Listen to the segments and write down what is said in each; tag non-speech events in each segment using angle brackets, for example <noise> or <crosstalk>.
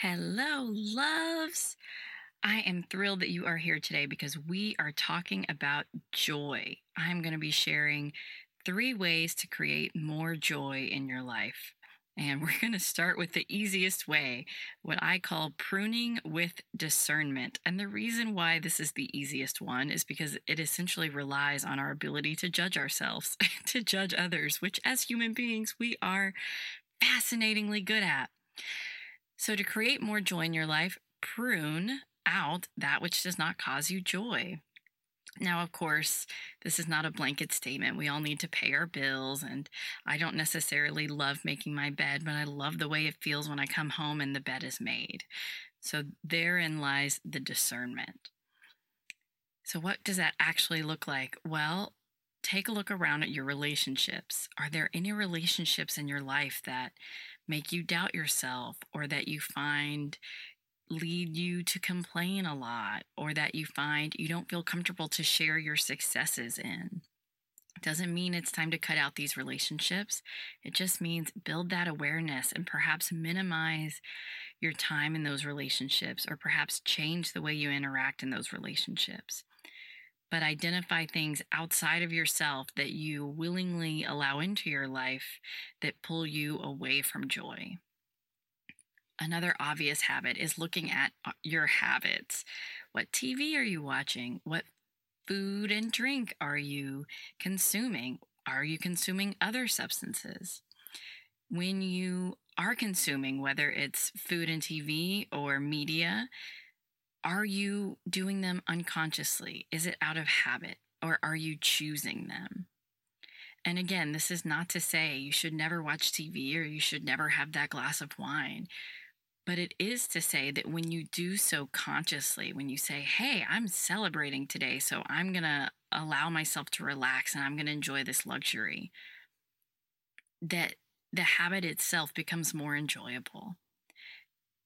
Hello, loves. I am thrilled that you are here today because we are talking about joy. I'm going to be sharing three ways to create more joy in your life. And we're going to start with the easiest way, what I call pruning with discernment. And the reason why this is the easiest one is because it essentially relies on our ability to judge ourselves, <laughs> to judge others, which as human beings, we are fascinatingly good at. So, to create more joy in your life, prune out that which does not cause you joy. Now, of course, this is not a blanket statement. We all need to pay our bills, and I don't necessarily love making my bed, but I love the way it feels when I come home and the bed is made. So, therein lies the discernment. So, what does that actually look like? Well, take a look around at your relationships. Are there any relationships in your life that make you doubt yourself or that you find lead you to complain a lot or that you find you don't feel comfortable to share your successes in. Doesn't mean it's time to cut out these relationships. It just means build that awareness and perhaps minimize your time in those relationships or perhaps change the way you interact in those relationships but identify things outside of yourself that you willingly allow into your life that pull you away from joy. Another obvious habit is looking at uh, your habits. What TV are you watching? What food and drink are you consuming? Are you consuming other substances? When you are consuming, whether it's food and TV or media, are you doing them unconsciously? Is it out of habit or are you choosing them? And again, this is not to say you should never watch TV or you should never have that glass of wine. But it is to say that when you do so consciously, when you say, hey, I'm celebrating today, so I'm going to allow myself to relax and I'm going to enjoy this luxury, that the habit itself becomes more enjoyable.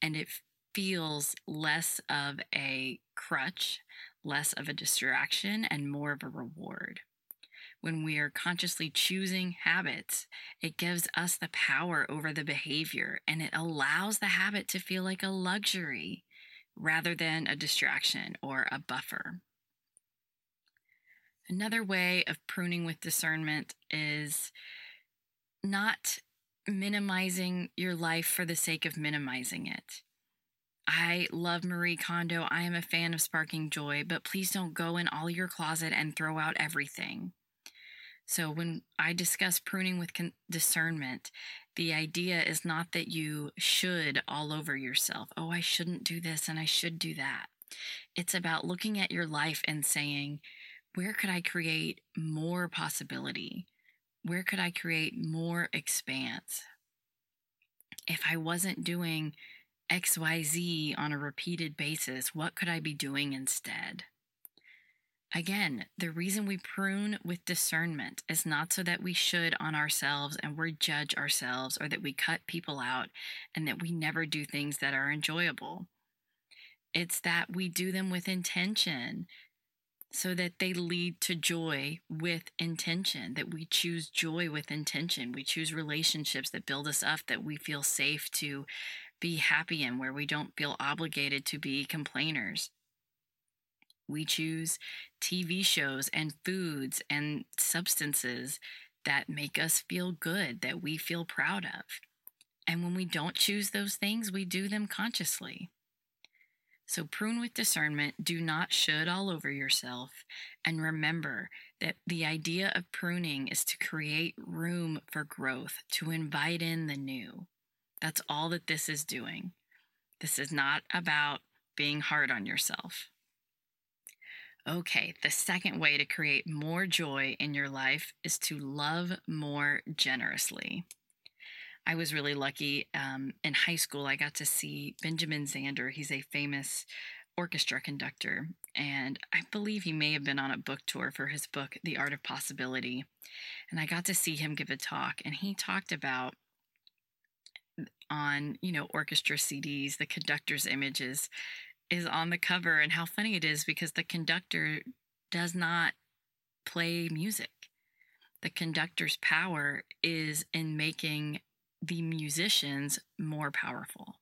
And it feels less of a crutch, less of a distraction, and more of a reward. When we are consciously choosing habits, it gives us the power over the behavior and it allows the habit to feel like a luxury rather than a distraction or a buffer. Another way of pruning with discernment is not minimizing your life for the sake of minimizing it. I love Marie Kondo. I am a fan of sparking joy, but please don't go in all your closet and throw out everything. So, when I discuss pruning with con- discernment, the idea is not that you should all over yourself. Oh, I shouldn't do this and I should do that. It's about looking at your life and saying, where could I create more possibility? Where could I create more expanse? If I wasn't doing XYZ on a repeated basis, what could I be doing instead? Again, the reason we prune with discernment is not so that we should on ourselves and we judge ourselves or that we cut people out and that we never do things that are enjoyable. It's that we do them with intention so that they lead to joy with intention, that we choose joy with intention. We choose relationships that build us up, that we feel safe to be happy in, where we don't feel obligated to be complainers. We choose TV shows and foods and substances that make us feel good, that we feel proud of. And when we don't choose those things, we do them consciously. So prune with discernment, do not should all over yourself. And remember that the idea of pruning is to create room for growth, to invite in the new. That's all that this is doing. This is not about being hard on yourself. Okay, the second way to create more joy in your life is to love more generously. I was really lucky. Um, in high school, I got to see Benjamin Zander. He's a famous orchestra conductor, and I believe he may have been on a book tour for his book, The Art of Possibility. And I got to see him give a talk, and he talked about on you know orchestra CDs, the conductor's images is on the cover, and how funny it is because the conductor does not play music. The conductor's power is in making the musicians more powerful.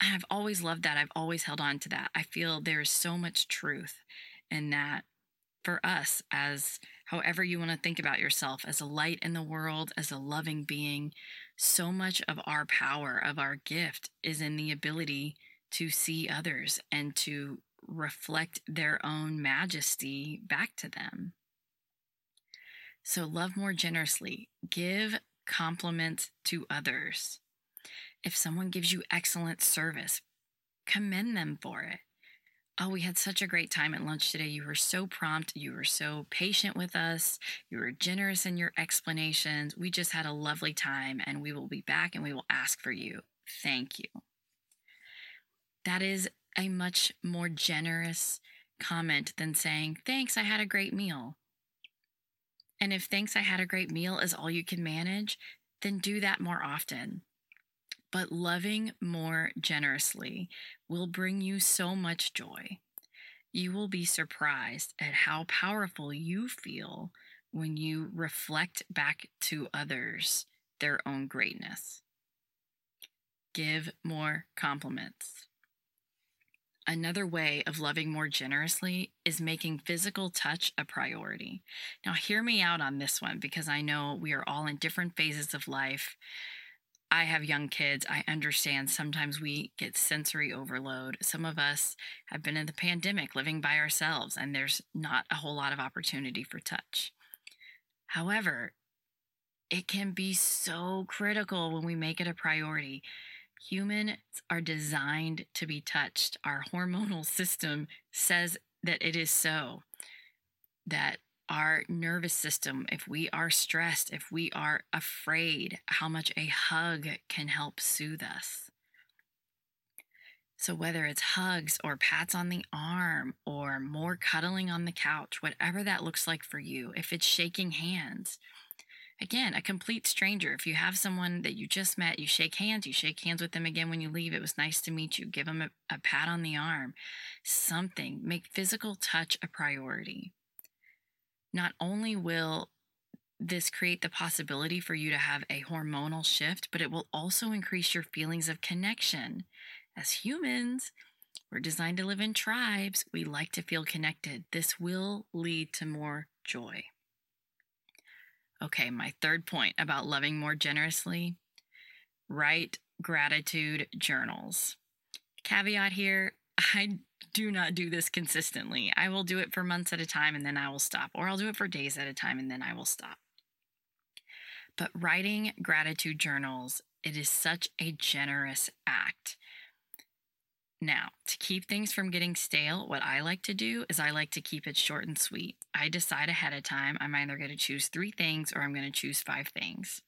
I've always loved that. I've always held on to that. I feel there is so much truth in that for us as however you want to think about yourself as a light in the world, as a loving being, so much of our power, of our gift is in the ability to see others and to reflect their own majesty back to them. So love more generously, give compliments to others. If someone gives you excellent service, commend them for it. Oh, we had such a great time at lunch today. You were so prompt. You were so patient with us. You were generous in your explanations. We just had a lovely time and we will be back and we will ask for you. Thank you. That is a much more generous comment than saying, Thanks, I had a great meal. And if thanks, I had a great meal is all you can manage, then do that more often. But loving more generously will bring you so much joy. You will be surprised at how powerful you feel when you reflect back to others their own greatness. Give more compliments. Another way of loving more generously is making physical touch a priority. Now, hear me out on this one because I know we are all in different phases of life. I have young kids. I understand sometimes we get sensory overload. Some of us have been in the pandemic living by ourselves, and there's not a whole lot of opportunity for touch. However, it can be so critical when we make it a priority. Humans are designed to be touched. Our hormonal <laughs> system says that it is so. That our nervous system, if we are stressed, if we are afraid, how much a hug can help soothe us. So, whether it's hugs or pats on the arm or more cuddling on the couch, whatever that looks like for you, if it's shaking hands, Again, a complete stranger. If you have someone that you just met, you shake hands, you shake hands with them again when you leave. It was nice to meet you. Give them a, a pat on the arm. Something. Make physical touch a priority. Not only will this create the possibility for you to have a hormonal shift, but it will also increase your feelings of connection. As humans, we're designed to live in tribes. We like to feel connected. This will lead to more joy. Okay, my third point about loving more generously write gratitude journals. Caveat here I do not do this consistently. I will do it for months at a time and then I will stop, or I'll do it for days at a time and then I will stop. But writing gratitude journals, it is such a generous act. Now, to keep things from getting stale, what I like to do is I like to keep it short and sweet. I decide ahead of time I'm either going to choose three things or I'm going to choose five things.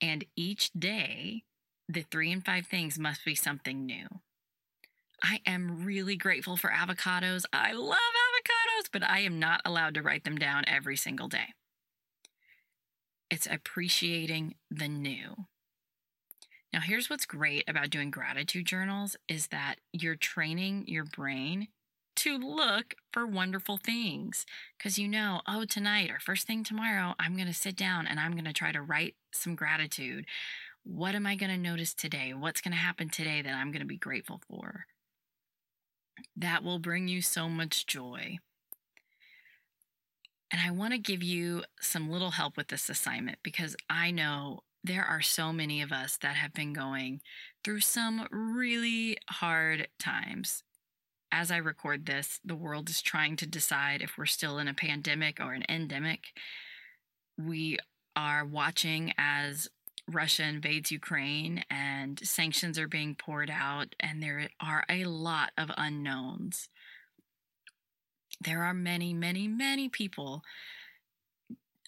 And each day, the three and five things must be something new. I am really grateful for avocados. I love avocados, but I am not allowed to write them down every single day. It's appreciating the new. Now, here's what's great about doing gratitude journals is that you're training your brain to look for wonderful things because you know, oh, tonight or first thing tomorrow, I'm going to sit down and I'm going to try to write some gratitude. What am I going to notice today? What's going to happen today that I'm going to be grateful for? That will bring you so much joy. And I want to give you some little help with this assignment because I know there are so many of us that have been going through some really hard times. As I record this, the world is trying to decide if we're still in a pandemic or an endemic. We are watching as Russia invades Ukraine and sanctions are being poured out, and there are a lot of unknowns. There are many, many, many people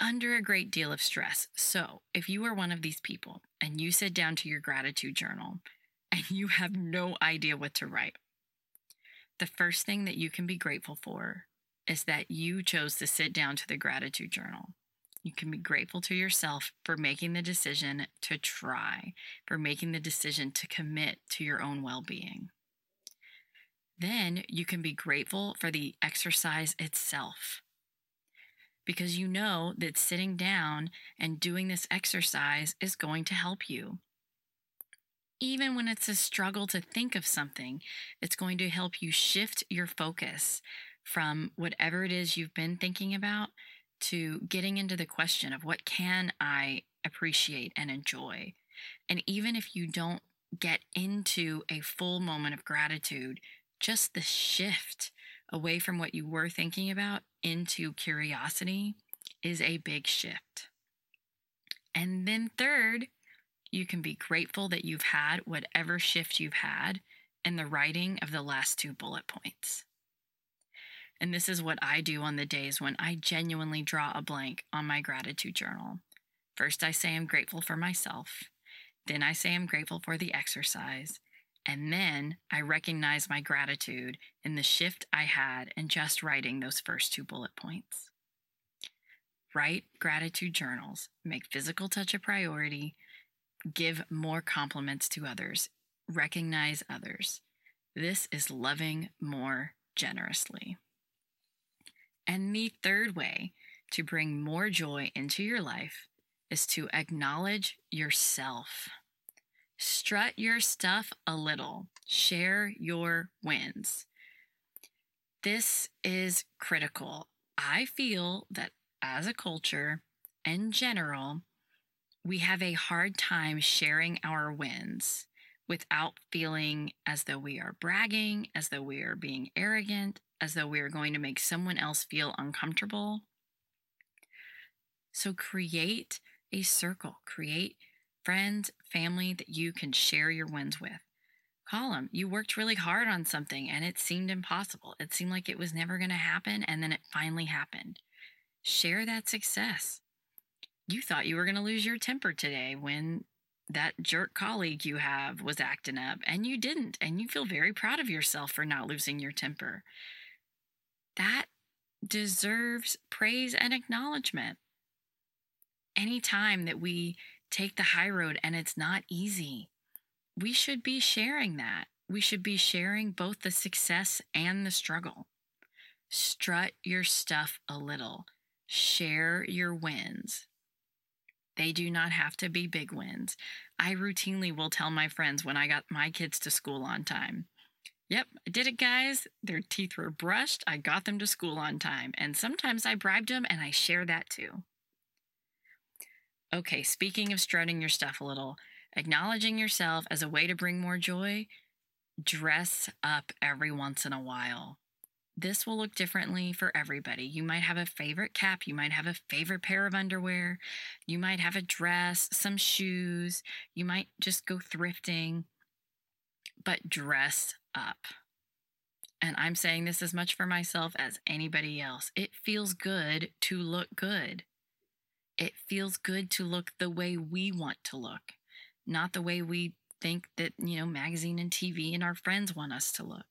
under a great deal of stress. So, if you are one of these people and you sit down to your gratitude journal <laughs> and you have no idea what to write, the first thing that you can be grateful for is that you chose to sit down to the gratitude journal. You can be grateful to yourself for making the decision to try, for making the decision to commit to your own well being. Then you can be grateful for the exercise itself because you know that sitting down and doing this exercise is going to help you. even when it's a struggle to think of something, it's going to help you shift your focus from whatever it is you've been thinking about to getting into the question of what can I appreciate and enjoy. And even if you don't get into a full moment of gratitude, just the shift away from what you were thinking about into curiosity is a big shift. And then, third, you can be grateful that you've had whatever shift you've had in the writing of the last two bullet points. And this is what I do on the days when I genuinely draw a blank on my gratitude journal. First, I say I'm grateful for myself. Then, I say I'm grateful for the exercise. And then I recognize my gratitude in the shift I had in just writing those first two bullet points. Write gratitude journals, make physical touch a priority, give more compliments to others, recognize others. This is loving more generously. And the third way to bring more joy into your life is to acknowledge yourself. Strut your stuff a little, share your wins. This is critical. I feel that as a culture, in general, we have a hard time sharing our wins without feeling as though we are bragging, as though we are being arrogant, as though we are going to make someone else feel uncomfortable. So create a circle, create friends, family that you can share your wins with. Call them. You worked really hard on something and it seemed impossible. It seemed like it was never going to happen, and then it finally happened. Share that success. You thought you were going to lose your temper today when that jerk colleague you have was acting up, and you didn't, and you feel very proud of yourself for not losing your temper that deserves praise and acknowledgement. Anytime that we take the high road and it's not easy, we should be sharing that. We should be sharing both the success and the struggle. Strut your stuff a little, share your wins. They do not have to be big wins. I routinely will tell my friends when I got my kids to school on time Yep, I did it, guys. Their teeth were brushed. I got them to school on time. And sometimes I bribed them, and I share that too. Okay, speaking of strutting your stuff a little, acknowledging yourself as a way to bring more joy, dress up every once in a while. This will look differently for everybody. You might have a favorite cap, you might have a favorite pair of underwear, you might have a dress, some shoes, you might just go thrifting, but dress up. And I'm saying this as much for myself as anybody else. It feels good to look good. It feels good to look the way we want to look, not the way we think that, you know, magazine and TV and our friends want us to look.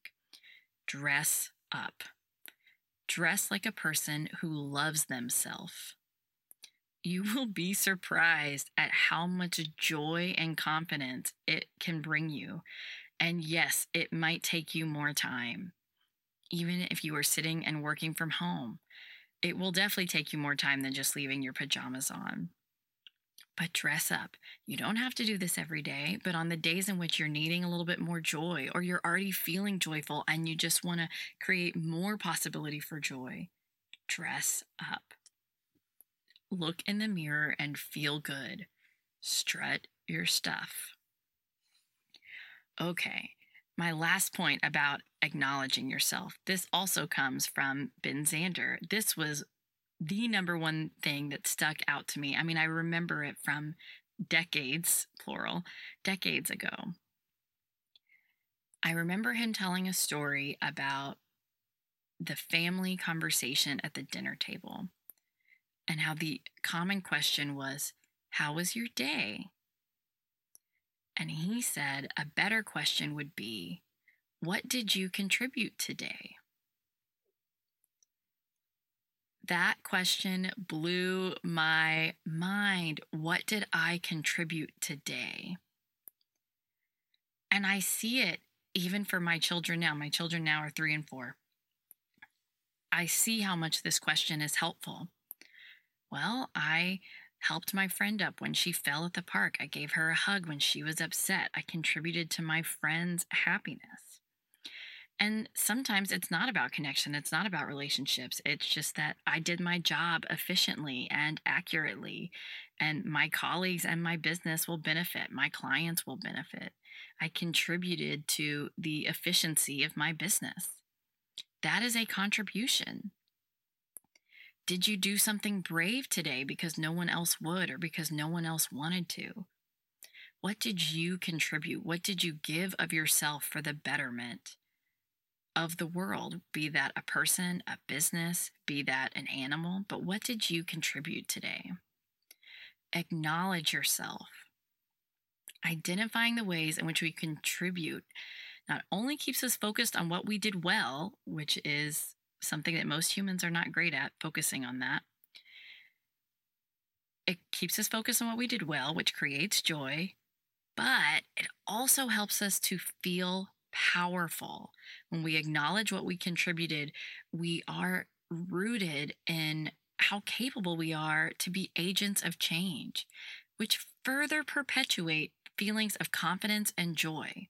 Dress up. Dress like a person who loves themselves. You <laughs> will be surprised at how much joy and confidence it can bring you and yes, it might take you more time, even if you are sitting and working from home. It will definitely take you more time than just leaving your pajamas on. But dress up. You don't have to do this every day, but on the days in which you're needing a little bit more joy or you're already feeling joyful and you just want to create more possibility for joy, dress up. Look in the mirror and feel good. Strut your stuff. Okay. My last point about acknowledging yourself. This also comes from Ben Zander. This was the number one thing that stuck out to me. I mean, I remember it from decades, plural, decades ago. I remember him telling a story about the family conversation at the dinner table and how the common question was, How was your day? And he said a better question would be, What did you contribute today? That question blew my mind. What did I contribute today? And I see it even for my children now. My children now are three and four. I see how much this question is helpful. Well, I helped my friend up when she fell at the park. I gave her a hug when she was upset. I contributed to my friend's happiness. And sometimes it's not about connection, it's not about relationships. It's just that I did my job efficiently and accurately, and my colleagues and my business will benefit, my clients will benefit. I contributed to the efficiency of my business. That is a contribution. Did you do something brave today because no one else would or because no one else wanted to? What did you contribute? What did you give of yourself for the betterment? of the world, be that a person, a business, be that an animal, but what did you contribute today? Acknowledge yourself. Identifying the ways in which we contribute not only keeps us focused on what we did well, which is something that most humans are not great at, focusing on that. It keeps us focused on what we did well, which creates joy, but it also helps us to feel powerful. When we acknowledge what we contributed, we are rooted in how capable we are to be agents of change, which further perpetuate feelings of confidence and joy.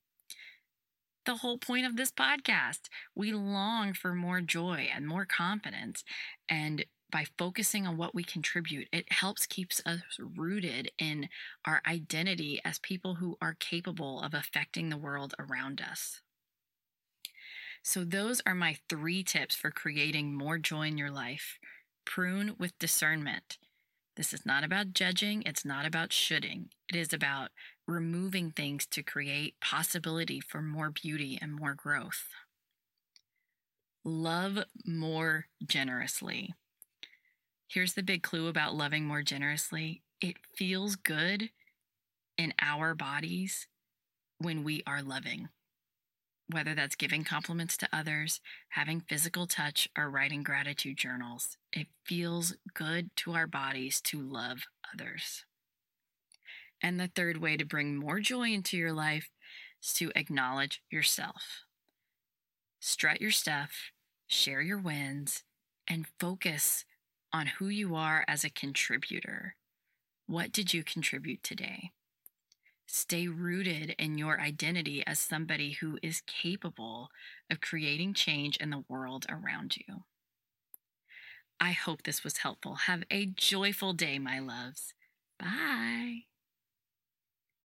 The whole point of this podcast, we long for more joy and more confidence. And by focusing on what we contribute, it helps keeps us rooted in our identity as people who are capable of affecting the world around us. So, those are my three tips for creating more joy in your life. Prune with discernment. This is not about judging, it's not about shoulding. It is about removing things to create possibility for more beauty and more growth. Love more generously. Here's the big clue about loving more generously it feels good in our bodies when we are loving, whether that's giving compliments to others, having physical touch, or writing gratitude journals. It feels good to our bodies to love others. And the third way to bring more joy into your life is to acknowledge yourself. Strut your stuff, share your wins, and focus on who you are as a contributor. What did you contribute today? Stay rooted in your identity as somebody who is capable of creating change in the world around you. I hope this was helpful. Have a joyful day, my loves. Bye.